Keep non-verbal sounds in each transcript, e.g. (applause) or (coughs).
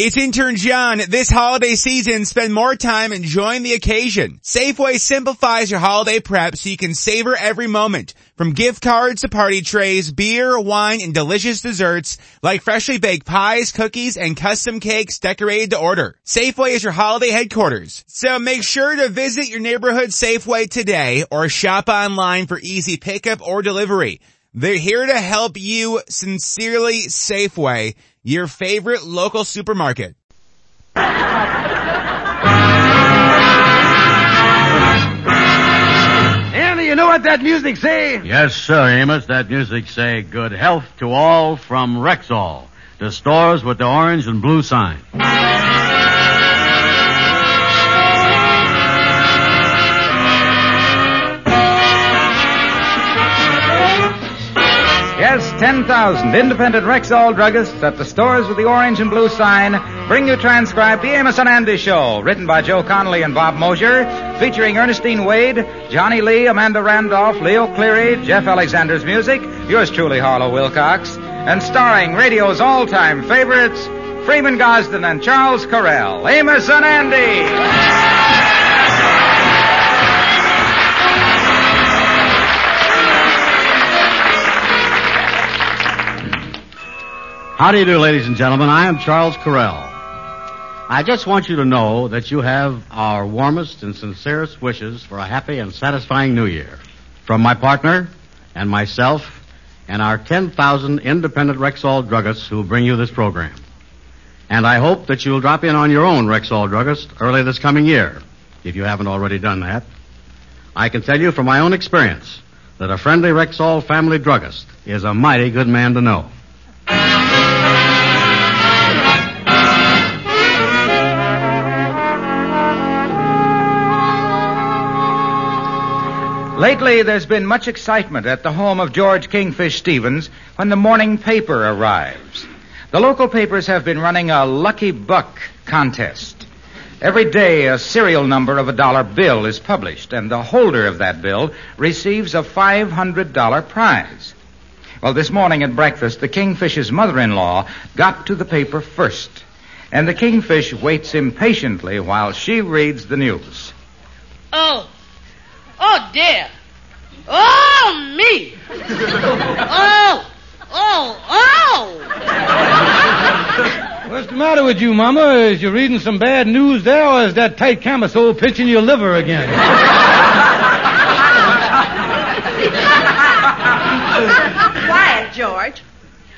It's intern John. This holiday season, spend more time enjoying the occasion. Safeway simplifies your holiday prep so you can savor every moment. From gift cards to party trays, beer, wine, and delicious desserts like freshly baked pies, cookies, and custom cakes decorated to order. Safeway is your holiday headquarters. So make sure to visit your neighborhood Safeway today or shop online for easy pickup or delivery. They're here to help you sincerely Safeway, your favorite local supermarket. Andy, you know what that music say? Yes, sir, Amos. That music say good health to all from Rexall, the stores with the orange and blue sign. 10,000 independent Rexall druggists at the stores with the orange and blue sign bring you transcribed The Amos and Andy Show, written by Joe Connelly and Bob Mosher, featuring Ernestine Wade, Johnny Lee, Amanda Randolph, Leo Cleary, Jeff Alexander's music, yours truly, Harlow Wilcox, and starring radio's all-time favorites, Freeman Gosden and Charles Correll. Amos and Andy! How do you do, ladies and gentlemen? I am Charles Correll. I just want you to know that you have our warmest and sincerest wishes for a happy and satisfying new year. From my partner and myself and our 10,000 independent Rexall druggists who bring you this program. And I hope that you'll drop in on your own Rexall druggist early this coming year, if you haven't already done that. I can tell you from my own experience that a friendly Rexall family druggist is a mighty good man to know. Lately, there's been much excitement at the home of George Kingfish Stevens when the morning paper arrives. The local papers have been running a lucky buck contest. Every day, a serial number of a dollar bill is published, and the holder of that bill receives a $500 prize. Well, this morning at breakfast, the Kingfish's mother-in-law got to the paper first, and the Kingfish waits impatiently while she reads the news. Oh. Oh, dear. Oh, me. Oh. Oh, oh. (laughs) What's the matter with you, Mama? Is you reading some bad news there, or is that tight camisole pinching your liver again? (laughs) Quiet, George.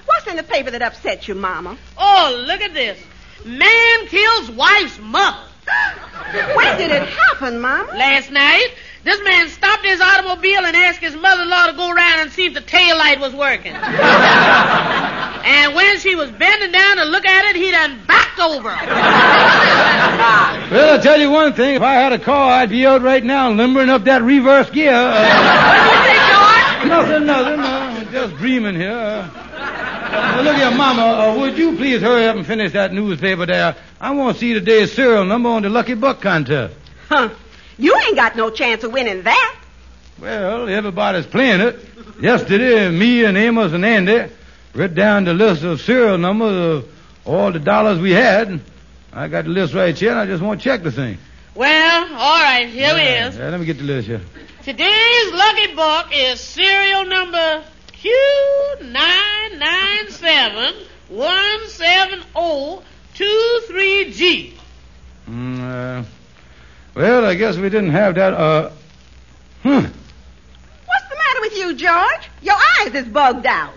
What's in the paper that upset you, Mama? Oh, look at this. Man kills wife's mother. When did it happen, Mama? Last night, this man stopped his automobile and asked his mother-in-law to go around and see if the tail light was working. (laughs) and when she was bending down to look at it, he done backed over. Well, I'll tell you one thing. If I had a car, I'd be out right now limbering up that reverse gear. Uh, nothing, nothing. No, I'm just dreaming here. Now, look here, Mama. Uh, would you please hurry up and finish that newspaper there? I want to see today's serial number on the Lucky Buck contest. Huh. You ain't got no chance of winning that. Well, everybody's playing it. Yesterday, me and Amos and Andy read down the list of serial numbers of all the dollars we had. I got the list right here, and I just want to check the thing. Well, all right, here we Yeah, is. yeah, let me get the list here. Today's lucky book is serial number Q997-170-23G. Mm, uh, well, I guess we didn't have that. Uh, hmm. What's the matter with you, George? Your eyes is bugged out.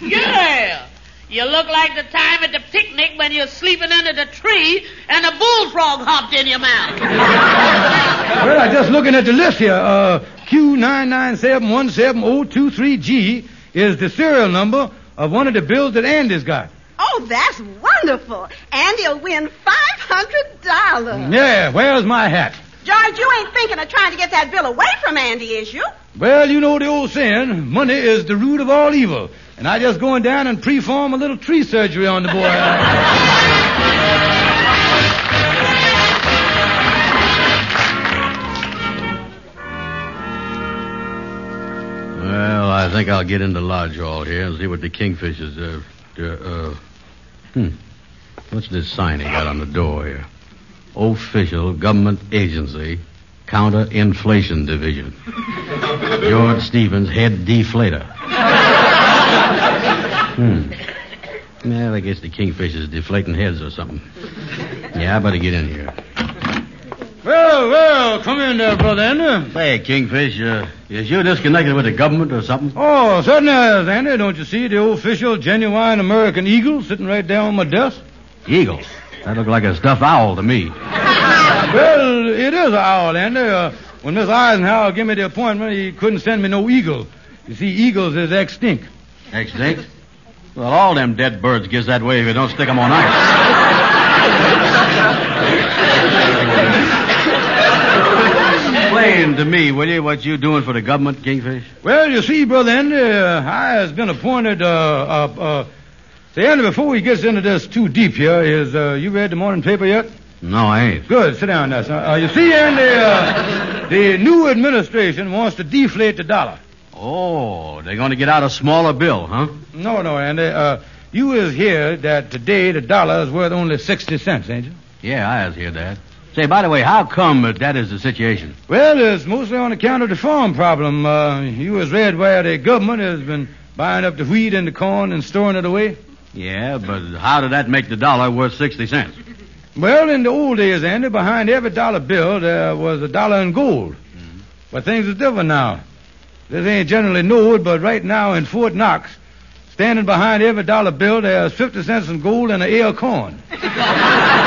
Yeah. You look like the time at the picnic when you're sleeping under the tree and a bullfrog hopped in your mouth. Well, I'm just looking at the list here. Uh, Q997170023G is the serial number of one of the bills that Andy's got. Oh, that's wonderful. Andy'll win $500. Yeah, where's my hat? George, you ain't thinking of trying to get that bill away from Andy, is you? Well, you know the old saying, money is the root of all evil. And I just going down and preform a little tree surgery on the boy. (laughs) think I'll get into Lodge Hall here and see what the Kingfishers uh, uh, uh hmm. What's this sign he got on the door here? Official Government Agency, Counter Inflation Division. George Stevens, Head Deflator. Hmm. Well, I guess the Kingfisher's deflating heads or something. Yeah, I better get in here. Well, well, come in there, brother Andy. Hey, Kingfish, uh, is you disconnected with the government or something? Oh, certainly is, Andy. Don't you see the official, genuine American eagle sitting right down on my desk? Eagle. That looked like a stuffed owl to me. (laughs) Well, it is an owl, Andy. Uh, when Miss Eisenhower gave me the appointment, he couldn't send me no eagle. You see, eagles is extinct. Extinct? Well, all them dead birds gets that way if you don't stick 'em on ice. Explain to me, will you, what you doing for the government, Kingfish? Well, you see, Brother Andy, uh, I has been appointed, uh, uh, uh, say, Andy, before we gets into this too deep here, is, uh, you read the morning paper yet? No, I ain't. Good, sit down now, son. Uh, you see, Andy, uh, the new administration wants to deflate the dollar. Oh, they're going to get out a smaller bill, huh? No, no, Andy, uh, you is here that today the dollar is worth only 60 cents, ain't you? Yeah, I has hear that. Say, by the way, how come that, that is the situation? Well, it's mostly on account of the farm problem. Uh, you has read where the government has been buying up the wheat and the corn and storing it away. Yeah, but how did that make the dollar worth 60 cents? Well, in the old days, Andy, behind every dollar bill there was a dollar in gold. But things are different now. This ain't generally known, but right now in Fort Knox, standing behind every dollar bill, there's 50 cents in gold and an ear of corn. (laughs)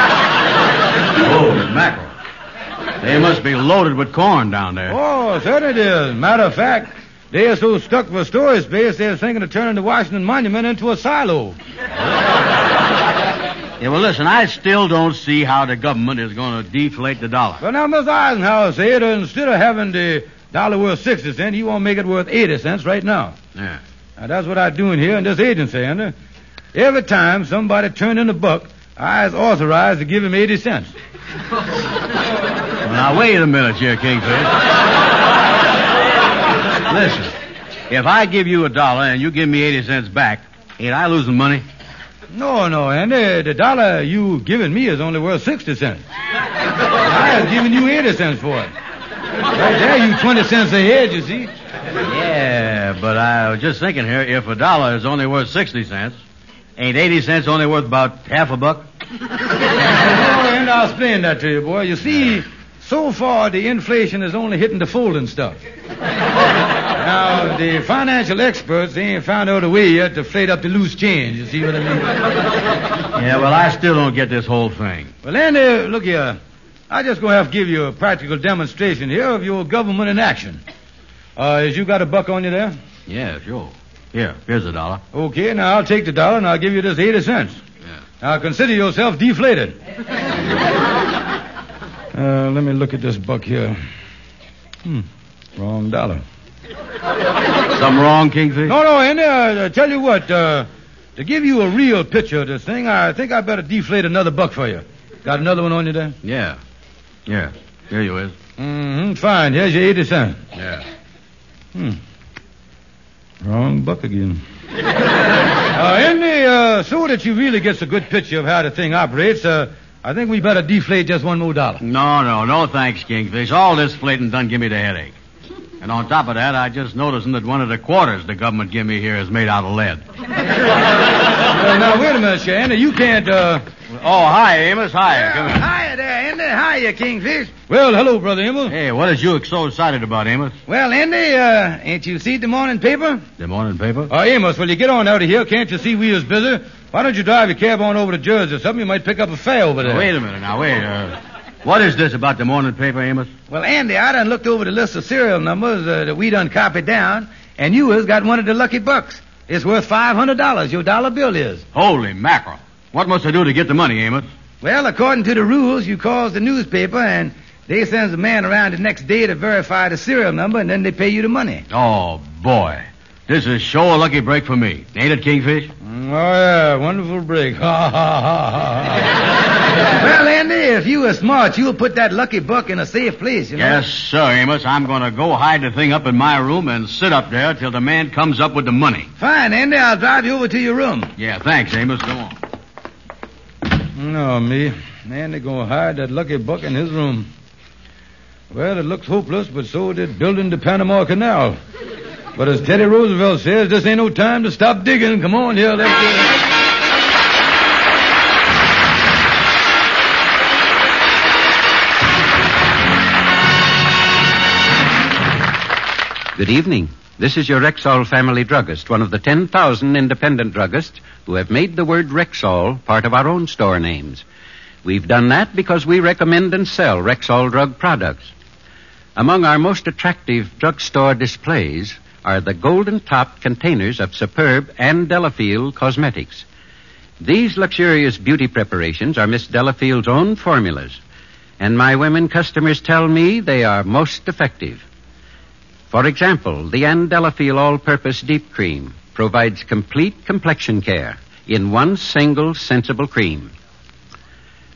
Holy mackerel. They must be loaded with corn down there. Oh, certainly it is. Matter of fact, they are so stuck for storage space, they're thinking of turning the Washington Monument into a silo. (laughs) Yeah, well, listen, I still don't see how the government is going to deflate the dollar. But now, Miss Eisenhower said instead of having the dollar worth 60 cents, he want to make it worth 80 cents right now. Yeah. Now, that's what I'm doing here in this agency, Andy. Every time somebody turn in a buck, I is authorized to give him 80 cents. Well, now, wait a minute here, Kingfish. listen, if I give you a dollar and you give me 80 cents back, ain't I losing money? No, no, Andy. The dollar you giving me is only worth 60 cents. I is giving you 80 cents for it. Right there, you 20 cents ahead, you see. Yeah, but I was just thinking here, if a dollar is only worth 60 cents, ain't 80 cents only worth about half a buck? (laughs) And I'll explain that to you, boy. You see, so far the inflation is only hitting the folding stuff. now, the financial experts they ain't found out a way yet to inflate up the loose change. You see what I mean? Yeah, well, I still don't get this whole thing. Well, Andy, look here. I just gonna have to give you a practical demonstration here of your government in action. Uh, has you got a buck on you there? Yeah, sure. Here, here's a dollar. Okay, now I'll take the dollar and I'll give you this 80 cents. Yeah. Now consider yourself deflated. (laughs) uh, let me look at this buck here. Hmm, wrong dollar. Something wrong, Kingfish? No, no, Andy, uh, I tell you what, uh, to give you a real picture of this thing, I think I better deflate another buck for you. Got another one on you there? Yeah. Yeah. Here you is. Mm-hmm, fine. Here's your 80 cents. Yeah. Hmm. Wrong buck again. (laughs) uh, Andy, uh, so that you really gets a good picture of how the thing operates, uh, I think we better deflate just one more dollar. No, no, no thanks, Kingfish. All this flating done give me the headache. And on top of that, I just noticing that one of the quarters the government give me here is made out of lead. (laughs) Uh, now, wait a minute, Andy. You can't, uh... Oh, hi, Amos. Hi. Come in. Hiya there, Andy. Hiya, Kingfish. Well, hello, Brother Amos. Hey, what is you so excited about, Amos? Well, Andy, uh, ain't you see the morning paper? The morning paper? Uh, Amos, will you get on out of here? Can't you see we is busy? Why don't you drive your cab on over to Jersey or something? You might pick up a fare over there. Wait a minute now, wait. Uh, what is this about the morning paper, Amos? Well, Andy, I done looked over the list of serial numbers uh, that we done copied down, and you has got one of the lucky bucks. It's worth $500. Your dollar bill is. Holy mackerel. What must I do to get the money, Amos? Well, according to the rules, you calls the newspaper and they sends a man around the next day to verify the serial number and then they pay you the money. Oh, boy. This is sure a lucky break for me. Ain't it, Kingfish? Mm, Oh, yeah, wonderful break. (laughs) Ha, ha, ha, ha. well, Andy, if you were smart, you'll put that lucky buck in a safe place, you know. Yes, sir, Amos. I'm going to go hide the thing up in my room and sit up there till the man comes up with the money. Fine, Andy, I'll drive you over to your room. Yeah, thanks, Amos. Go on. No, me. Andy gonna hide that lucky buck in his room. Well, it looks hopeless, but so did building the Panama Canal. But as Teddy Roosevelt says, this ain't no time to stop digging. Come on here, let's go. Good evening. This is your Rexall family druggist, one of the 10,000 independent druggists who have made the word Rexall part of our own store names. We've done that because we recommend and sell Rexall drug products. Among our most attractive drugstore displays are the golden topped containers of superb Ann Delafield cosmetics. These luxurious beauty preparations are Miss Delafield's own formulas, and my women customers tell me they are most effective. For example, the Ann Delafield All-Purpose Deep Cream provides complete complexion care in one single sensible cream.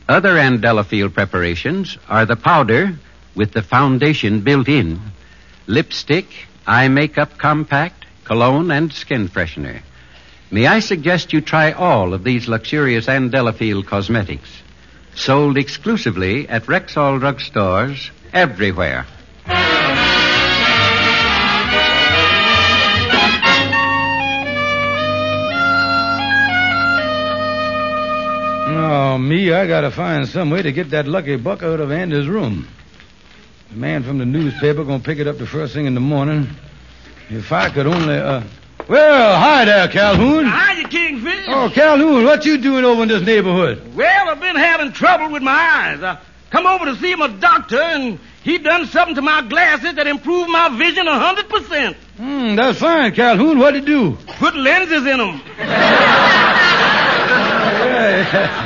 Other Ann Delafield preparations are the powder with the foundation built in, lipstick, eye makeup compact, cologne, and skin freshener. May I suggest you try all of these luxurious Ann Delafield cosmetics, sold exclusively at Rexall drugstores everywhere. Oh, me, I gotta find some way to get that lucky buck out of Andy's room. The man from the newspaper gonna pick it up the first thing in the morning. If I could only, uh... Well, hi there, Calhoun. Hiya, Kingfish. Oh, Calhoun, what you doing over in this neighborhood? Well, I've been having trouble with my eyes. I come over to see my doctor, and he done something to my glasses that improved my vision a hundred percent. Hmm, that's fine, Calhoun. What'd he do? Put lenses in them. Yeah, yeah,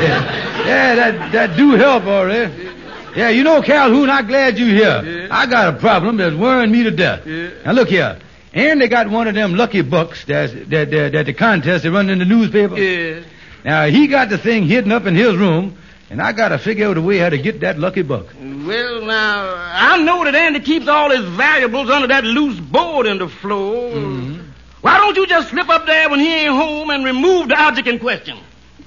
that, that do help, all right. Yeah, you know, Calhoun, I'm glad you're here. I got a problem that's worrying me to death. Now, look here. And they got one of them lucky bucks that's, that, that, that the contest they run in the newspaper. Yeah. Now, he got the thing hidden up in his room, and I got to figure out a way how to get that lucky buck. Well, now, I know that Andy keeps all his valuables under that loose board in the floor. Mm-hmm. Why don't you just slip up there when he ain't home and remove the object in question?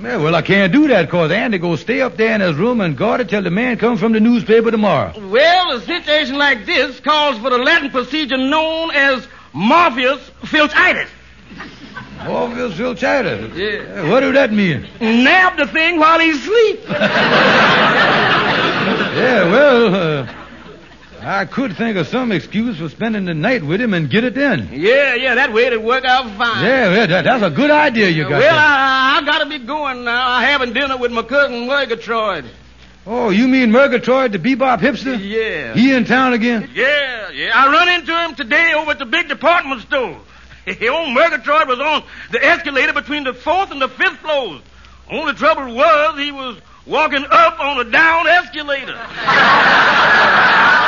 Yeah, well, I can't do that, cause Andy go stay up there in his room and guard it till the man comes from the newspaper tomorrow. Well, a situation like this calls for the Latin procedure known as Morpheus filchitis. Orville Filchitis. Yeah. What do that mean? Nab the thing while he's asleep. (laughs) Yeah, well, uh, I could think of some excuse for spending the night with him and get it in. yeah, yeah, that way it'd work out fine. Yeah, yeah that, that's a good idea you got well, there. I, I gotta be going now. I'm having dinner with my cousin Murgatroyd. Oh, you mean Murgatroyd, the bebop hipster? Yeah. He in town again? Yeah, yeah. I run into him today over at the big department store. (laughs) Old Murgatroyd was on the escalator between the fourth and the fifth floors. Only trouble was he was walking up on a down escalator. (laughs)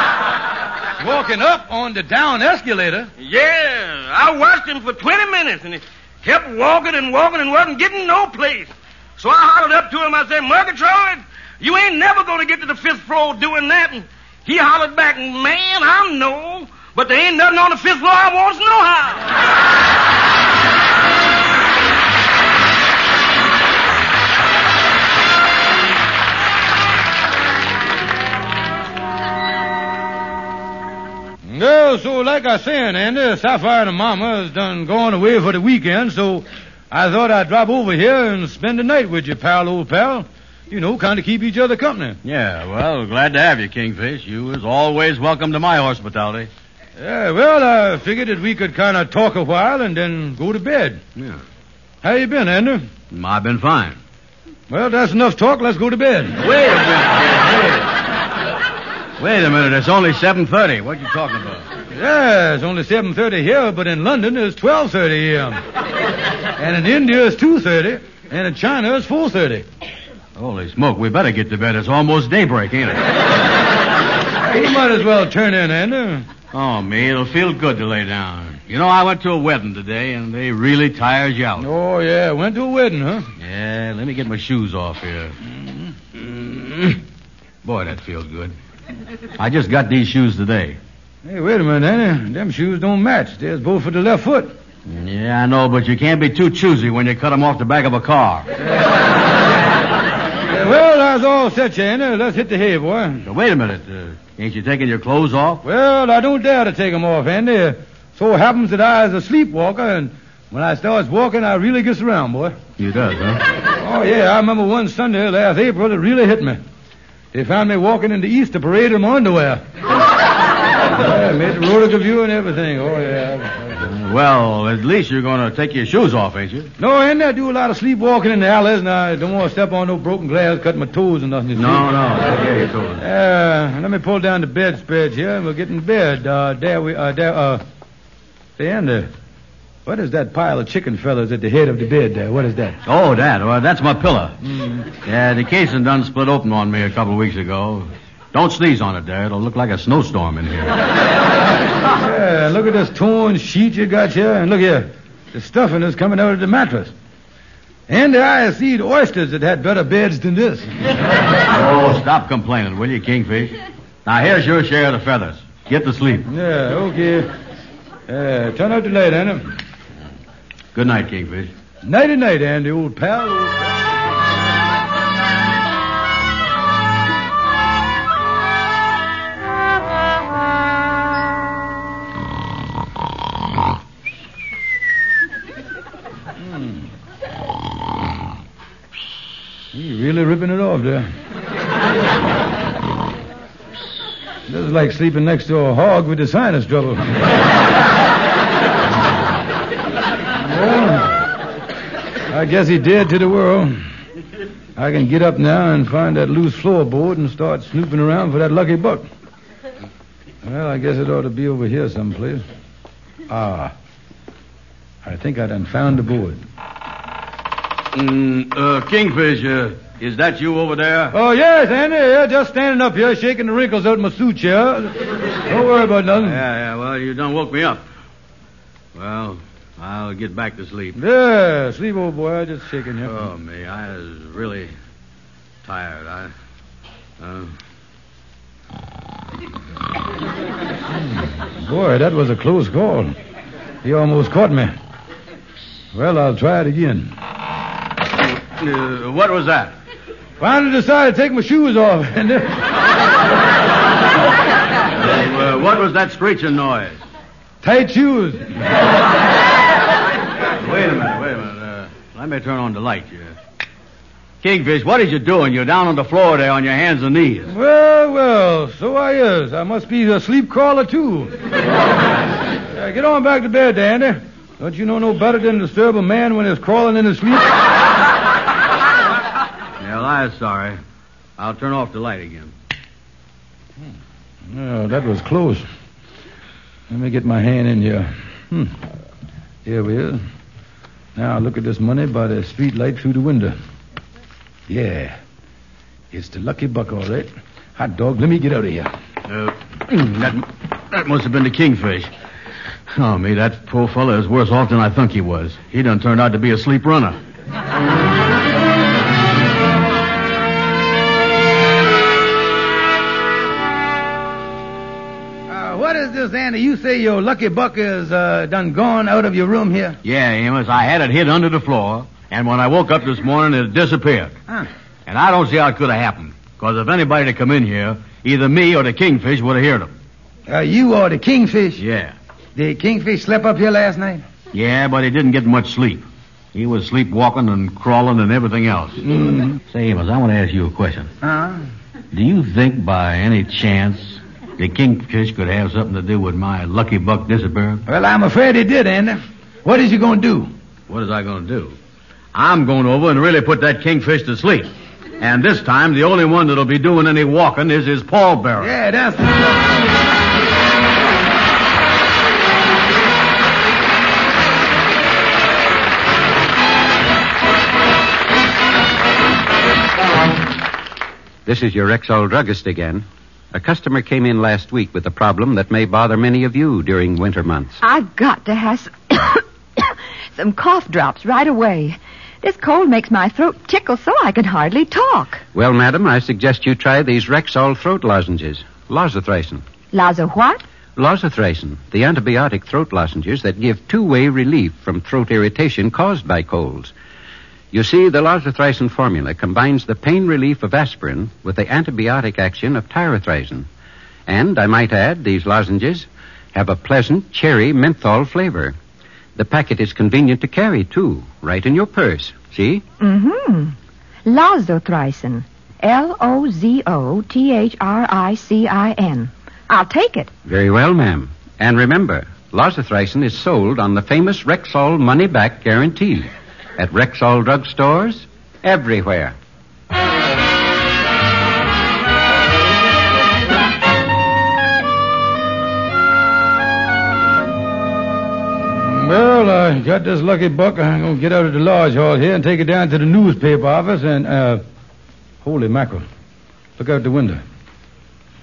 Walking up on the down escalator. Yeah, I watched him for 20 minutes, and he kept walking and walking and wasn't getting no place. So I hollered up to him. I said, Murgatroyd, you ain't never going to get to the fifth floor doing that. And he hollered back, man, I know, but there ain't nothing on the fifth floor I wants to No, so like I said, Andy, Sapphire and the Mama has done gone away for the weekend, so I thought I'd drop over here and spend the night with you, pal, old pal. You know, kind of keep each other company. Yeah, well, glad to have you, Kingfish. You was always welcome to my hospitality. Yeah, well, I figured that we could kind of talk a while and then go to bed. Yeah. How you been, Andy? I've been fine. Well, that's enough talk. Let's go to bed. Wait a minute. Wait a minute. It's only 7.30. What are you talking about? Yeah, it's only 7.30 here, but in London it's 12.30 a.m. and in India it's 2.30, and in China it's 4.30. Holy smoke, we better get to bed. It's almost daybreak, ain't it? You might as well turn in, Andy. Oh, me, it'll feel good to lay down. You know, I went to a wedding today, and they really tired you out. Oh, yeah, went to a wedding, huh? Yeah, let me get my shoes off here. Mm-hmm. Boy, that feels good. I just got these shoes today. Hey, wait a minute, Andy. Them shoes don't match. There's both for the left foot. Yeah, I know, but you can't be too choosy when you cut them off the back of a car. (laughs) Yeah, well, that's all set, you, Andy. Let's hit the hay, boy. Now, wait a minute. Uh, ain't you taking your clothes off? Well, I don't dare to take 'em off, Andy. So happens that I is a sleepwalker, and when I starts walking, I really gets around, boy. You does, huh? Oh, yeah, I remember one Sunday last April it really hit me. They found me walking in the Easter parade in my underwear. yeah, made the Roderick View and everything. Oh, yeah. Well, at least you're going to take your shoes off, ain't you? No, Andy, I do a lot of sleepwalking in the alleys, and I don't want to step on no broken glass, cut my toes and nothing. No, no. Yeah, you told us. Uh, let me pull down the bedspread here, and we'll get in bed. Uh, there we, uh, there, uh, say, Andy, what is that pile of chicken feathers at the head of the bed there? What is that? Oh, that. Well, that's my pillow. Yeah, the casing done split open on me a couple of weeks ago. Don't sneeze on it there. It'll look like a snowstorm in here. (laughs) Yeah, look at this torn sheet you got here, and look here. The stuffing is coming out of the mattress. And I see oysters that had better beds than this. (laughs) oh, stop complaining, will you, Kingfish? Now, here's your share of the feathers. Get to sleep. Yeah, okay. Uh, turn out the light, Andy. Good night, Kingfish. Nighty night, Andy, old pal. Hmm. Old pal. Really ripping it off there. This is like sleeping next to a hog with the sinus trouble. (laughs) well, I guess he did to the world. I can get up now and find that loose floorboard and start snooping around for that lucky buck. Well, I guess it ought to be over here someplace. Ah. I think I done found the board. Mm, uh, Kingfish, uh, is that you over there? Oh, yes, Andy. Yeah, just standing up here, shaking the wrinkles out of my suit here. Don't worry about nothing. Yeah, yeah, well, you done woke me up. Well, I'll get back to sleep. Yeah, sleep, old boy. I just shaking you. Oh, me, I was really tired. I, uh, (laughs) Boy, that was a close call. He almost caught me. Well, I'll try it again. uh, what was that? Finally decided to take my shoes off. (laughs) And uh, Uh, what was that screeching noise? tight shoes. (laughs) Wait a minute, wait a minute. Uh, let me turn on the light here. Kingfish, what is you doing? You're down on the floor there on your hands and knees. Well, well, so I is. I must be a sleep crawler, too. (laughs) Uh, get on back to bed, Dandy. Don't you know no better than to disturb a man when he's crawling in his sleep? (laughs) Well, I'm sorry. I'll turn off the light again. No, that was close. Let me get my hand in here. Hmm. Here we is. Now look at this money by the street light through the window. Yeah. It's the lucky buck, all right. Hot dog, let me get out of here. Uh, (clears throat) that, that must have been the kingfish. Oh, me, that poor fellow is worse off than I think he was. He done turned out to be a sleep runner. What is Andy? You say your lucky buck is uh, done gone out of your room here? Yeah, Amos, I had it hid under the floor, and when I woke up this morning, it disappeared. Huh. And I don't see how it could have happened. Because if anybody had come in here, either me or the kingfish would have heard him. Uh, you or the kingfish? Yeah. Did the kingfish slept up here last night? Yeah, but he didn't get much sleep. He was sleepwalking and crawling and everything else. Mm. Say, Amos, I want to ask you a question. Huh? Do you think by any chance the kingfish could have something to do with my lucky buck disappearing. Well, I'm afraid he did, Andy. What is he going to do? What is I going to do? I'm going over and really put that kingfish to sleep. And this time, the only one that'll be doing any walking is his pallbearer. Yeah, that's. This is your Rexall druggist again. A customer came in last week with a problem that may bother many of you during winter months. I've got to have some, (coughs) some cough drops right away. This cold makes my throat tickle so I can hardly talk. Well, madam, I suggest you try these Rexall throat lozenges. Lozothricin. Lazo what? Lozothricin, the antibiotic throat lozenges that give two-way relief from throat irritation caused by colds. You see, the Lozothricin formula combines the pain relief of aspirin with the antibiotic action of tyrothricin. And, I might add, these lozenges have a pleasant cherry menthol flavor. The packet is convenient to carry, too, right in your purse. See? Mm-hmm. Lozothricin. L-O-Z-O-T-H-R-I-C-I-N. I'll take it. Very well, ma'am. And remember, Lozothricin is sold on the famous Rexall money back guarantee at Rexall drugstores everywhere. Well, I got this lucky buck. I'm going to get out of the lodge hall here and take it down to the newspaper office and, uh, holy mackerel. Look out the window.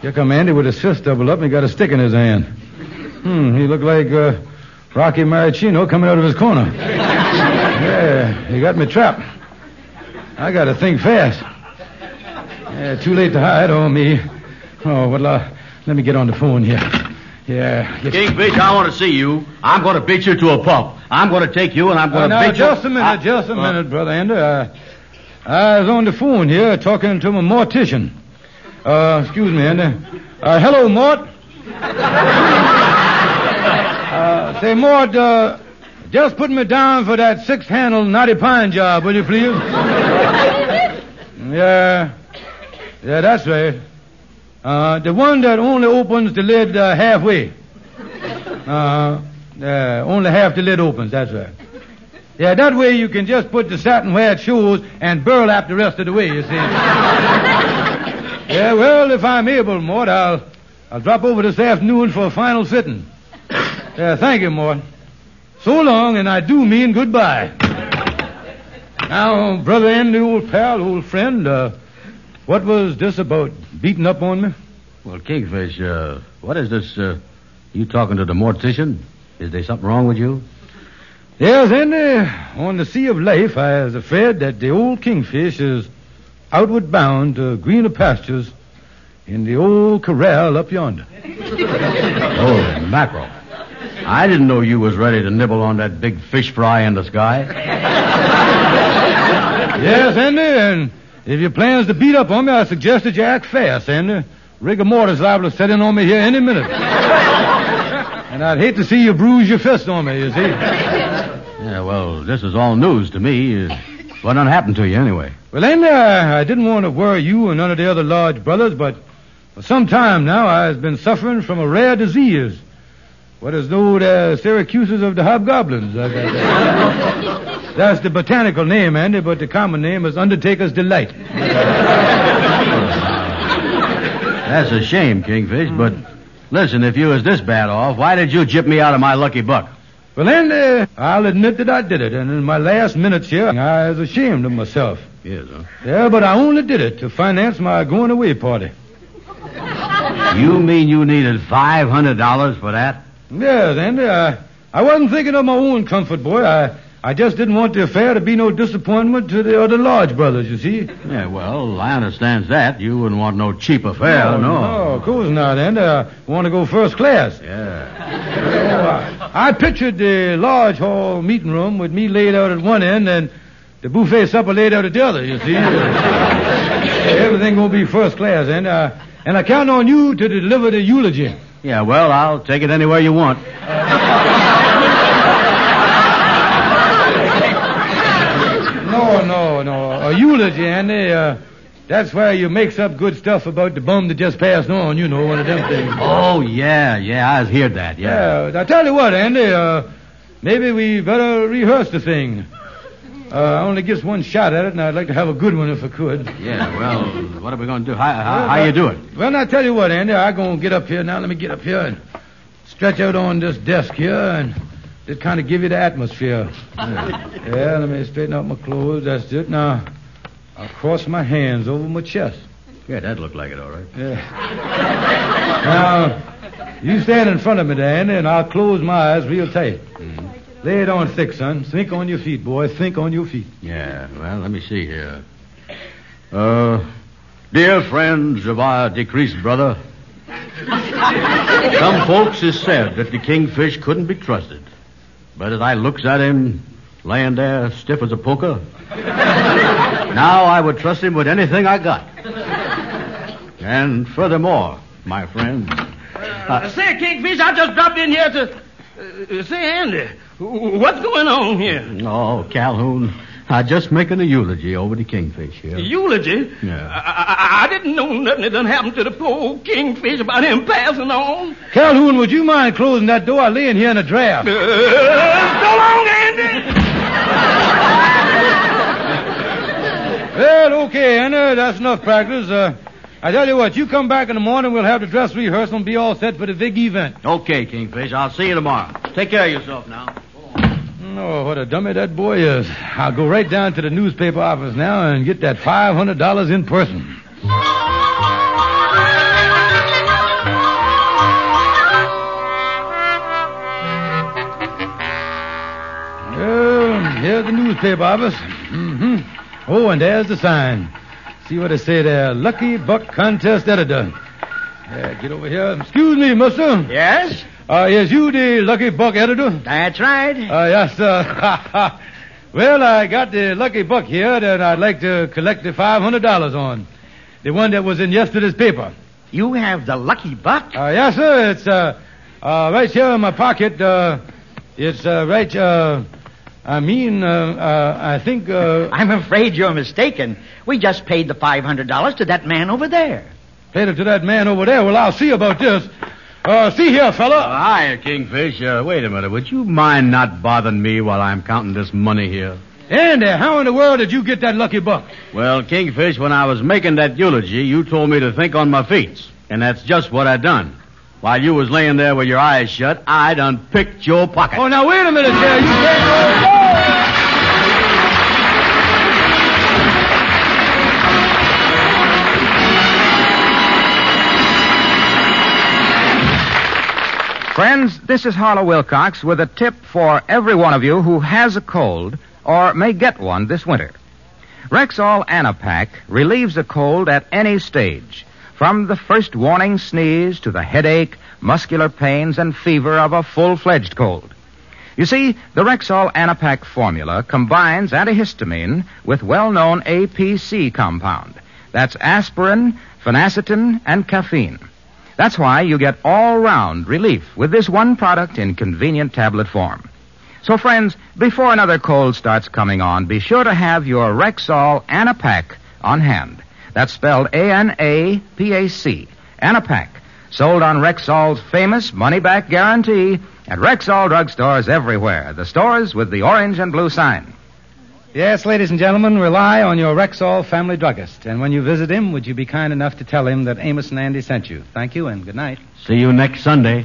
Here come Andy with his fist doubled up and he got a stick in his hand. Hmm, he looked like, uh, Rocky Marciano coming out of his corner. Yeah, he got me trapped. I got to think fast. Yeah, too late to hide on me. Oh, well, uh, let me get on the phone here. Yeah. Yes. Kingfish, I want to see you. I'm going to beat you to a pulp. I'm going to take you and I'm going Uh, to now, beat just you. a minute, I- just a Uh, minute, Brother Ender. Uh, I was on the phone here talking to my mortician. Uh, excuse me, Ender. Uh, hello, Mort. (laughs) uh, say, Mort, uh, just put me down for that six-handle knotty pine job, will you please? yeah. Yeah, that's right. Uh, the one that only opens the lid uh, halfway. Uh, only half the lid opens, that's right. Yeah, that way you can just put the satin where it shows and burlap the rest of the way, you see. yeah, well, if I'm able, Mort, I'll, I'll drop over this afternoon for a final fitting. Yeah, thank you, Mort. So long, and I do mean goodbye. Now, Brother Andy, old pal, old friend, uh, what was this about beating up on me? Well, Kingfish, uh, what is this? Uh, you talking to the mortician? Is there something wrong with you? Yes, Andy, on the sea of life, I was afraid that the old kingfish is outward bound to greener pastures in the old corral up yonder. (laughs) Oh, mackerel. I didn't know you was ready to nibble on that big fish fry in the sky. (laughs) Yes, Andy, and if your plans to beat up on me, I suggest that you act fast, Andy. Rigor mortis liable to set in on me here any minute. (laughs) and I'd hate to see you bruise your fist on me, you see. (laughs) Yeah, well, this is all news to me. What done happened to you anyway? Well, Andy, I, I didn't want to worry you and none of the other large brothers, but for some time now I've been suffering from a rare disease. What is known as Syracuses of the Hobgoblins. That- (laughs) That's the botanical name, Andy, but the common name is Undertaker's Delight. That's a shame, Kingfish, but listen, if you was this bad off, why did you jip me out of my lucky buck? Well, Andy, I'll admit that I did it, and in my last minutes here, I was ashamed of myself. Yes, huh? Yeah, but I only did it to finance my going away party. You mean you needed $500 for that? Yes, Andy, I, I wasn't thinking of my own comfort, boy. I, I just didn't want the affair to be no disappointment to the other Lodge brothers, you see. Yeah, well, I understand that. You wouldn't want no cheap affair, no. No, of course not, Andy. I want to go first class. Yeah. I, I pictured the Lodge Hall meeting room with me laid out at one end and the buffet supper laid out at the other, you see. (laughs) Everything gonna be first class, and uh, and I count on you to deliver the eulogy. Yeah, well, I'll take it anywhere you want. No, no, no. A eulogy, Andy. Uh, that's where you makes up good stuff about the bum that just passed on. You know, one of them things. Oh, yeah, yeah, I heard that, yeah. Yeah. I tell you what, Andy. Uh, maybe we better rehearse the thing. Uh, I only gets one shot at it, and I'd like to have a good one if I could. Yeah, well, what are we going to do? How, how, how you do it? Well, now, I tell you what, Andy. I'm going to get up here. Now, let me get up here and stretch out on this desk here and just kind of give you the atmosphere. (laughs) Yeah, let me straighten out my clothes. That's it. Now, I'll cross my hands over my chest. Yeah, that looked like it, all right. Yeah. (laughs) now, you stand in front of me, Dan, and I'll close my eyes real tight. Mm-hmm. Lay it on thick, son. Think on your feet, boy. Think on your feet. Yeah, well, let me see here. Uh, dear friends of our decreased brother, some folks has said that the kingfish couldn't be trusted. But as I looks at him laying there stiff as a poker, now I would trust him with anything I got. And furthermore, my friend, Uh, say, Kingfish, I just dropped in here to. Uh, say, Andy, what's going on here? oh, Calhoun, I just making a eulogy over the kingfish here. Eulogy? Yeah. I, I, I didn't know nothing that done happened to the poor old Kingfish about him passing on. Calhoun, would you mind closing that door? I lay in here in a draft. Uh, so long, Andy. Well, okay, Anna, that's enough practice. Uh, I tell you what, you come back in the morning, we'll have the dress rehearsal and be all set for the big event. Okay, Kingfish, I'll see you tomorrow. Take care of yourself now. Oh, what a dummy that boy is. I'll go right down to the newspaper office now and get that $500 in person. Oh, here's the newspaper office. Mm-hmm. Oh, and there's the sign. See what it say there. Lucky Buck Contest Editor. Yeah, get over here. Excuse me, mister. Yes? Uh, is you the Lucky Buck editor? That's right. Uh, yes, sir. (laughs) well, I got the Lucky Buck here that I'd like to collect the $500 on. The one that was in yesterday's paper. You have the lucky buck? Uh, yes, sir. It's, uh, uh, right here in my pocket. Uh, it's, uh, right, uh, I mean, uh, uh, I think, uh, I'm afraid you're mistaken. We just paid the $500 to that man over there. paid it to that man over there. Well, I'll see about this. Uh, see here, fella. Uh, hiya, Kingfish. Uh, wait a minute. Would you mind not bothering me while I'm counting this money here? Andy, how in the world did you get that lucky buck? Well, Kingfish, when I was making that eulogy, you told me to think on my feet. And that's just what I done. While you was laying there with your eyes shut, I done picked your pocket. Oh, now wait a minute there. You can't go. Friends, this is Harlow Wilcox with a tip for every one of you who has a cold or may get one this winter. Rexall Anapac relieves a cold at any stage, from the first warning sneeze to the headache, muscular pains, and fever of a full-fledged cold. You see, the Rexall Anapac formula combines antihistamine with well-known APC compound. That's aspirin, phenacetin, and caffeine. That's why you get all-round relief with this one product in convenient tablet form. So friends, before another cold starts coming on, be sure to have your Rexall Anapac on hand. That's spelled A-N-A-P-A-C. Anapac. Sold on Rexall's famous money-back guarantee at Rexall drugstores everywhere. The stores with the orange and blue sign. Yes, ladies and gentlemen, rely on your Rexall family druggist. And when you visit him, would you be kind enough to tell him that Amos and Andy sent you? Thank you and good night. See you next Sunday.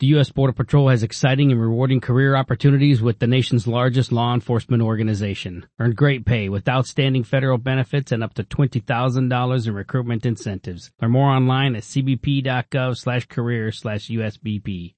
The U.S. Border Patrol has exciting and rewarding career opportunities with the nation's largest law enforcement organization. Earn great pay with outstanding federal benefits and up to $20,000 in recruitment incentives. Learn more online at cbp.gov slash career slash USBP.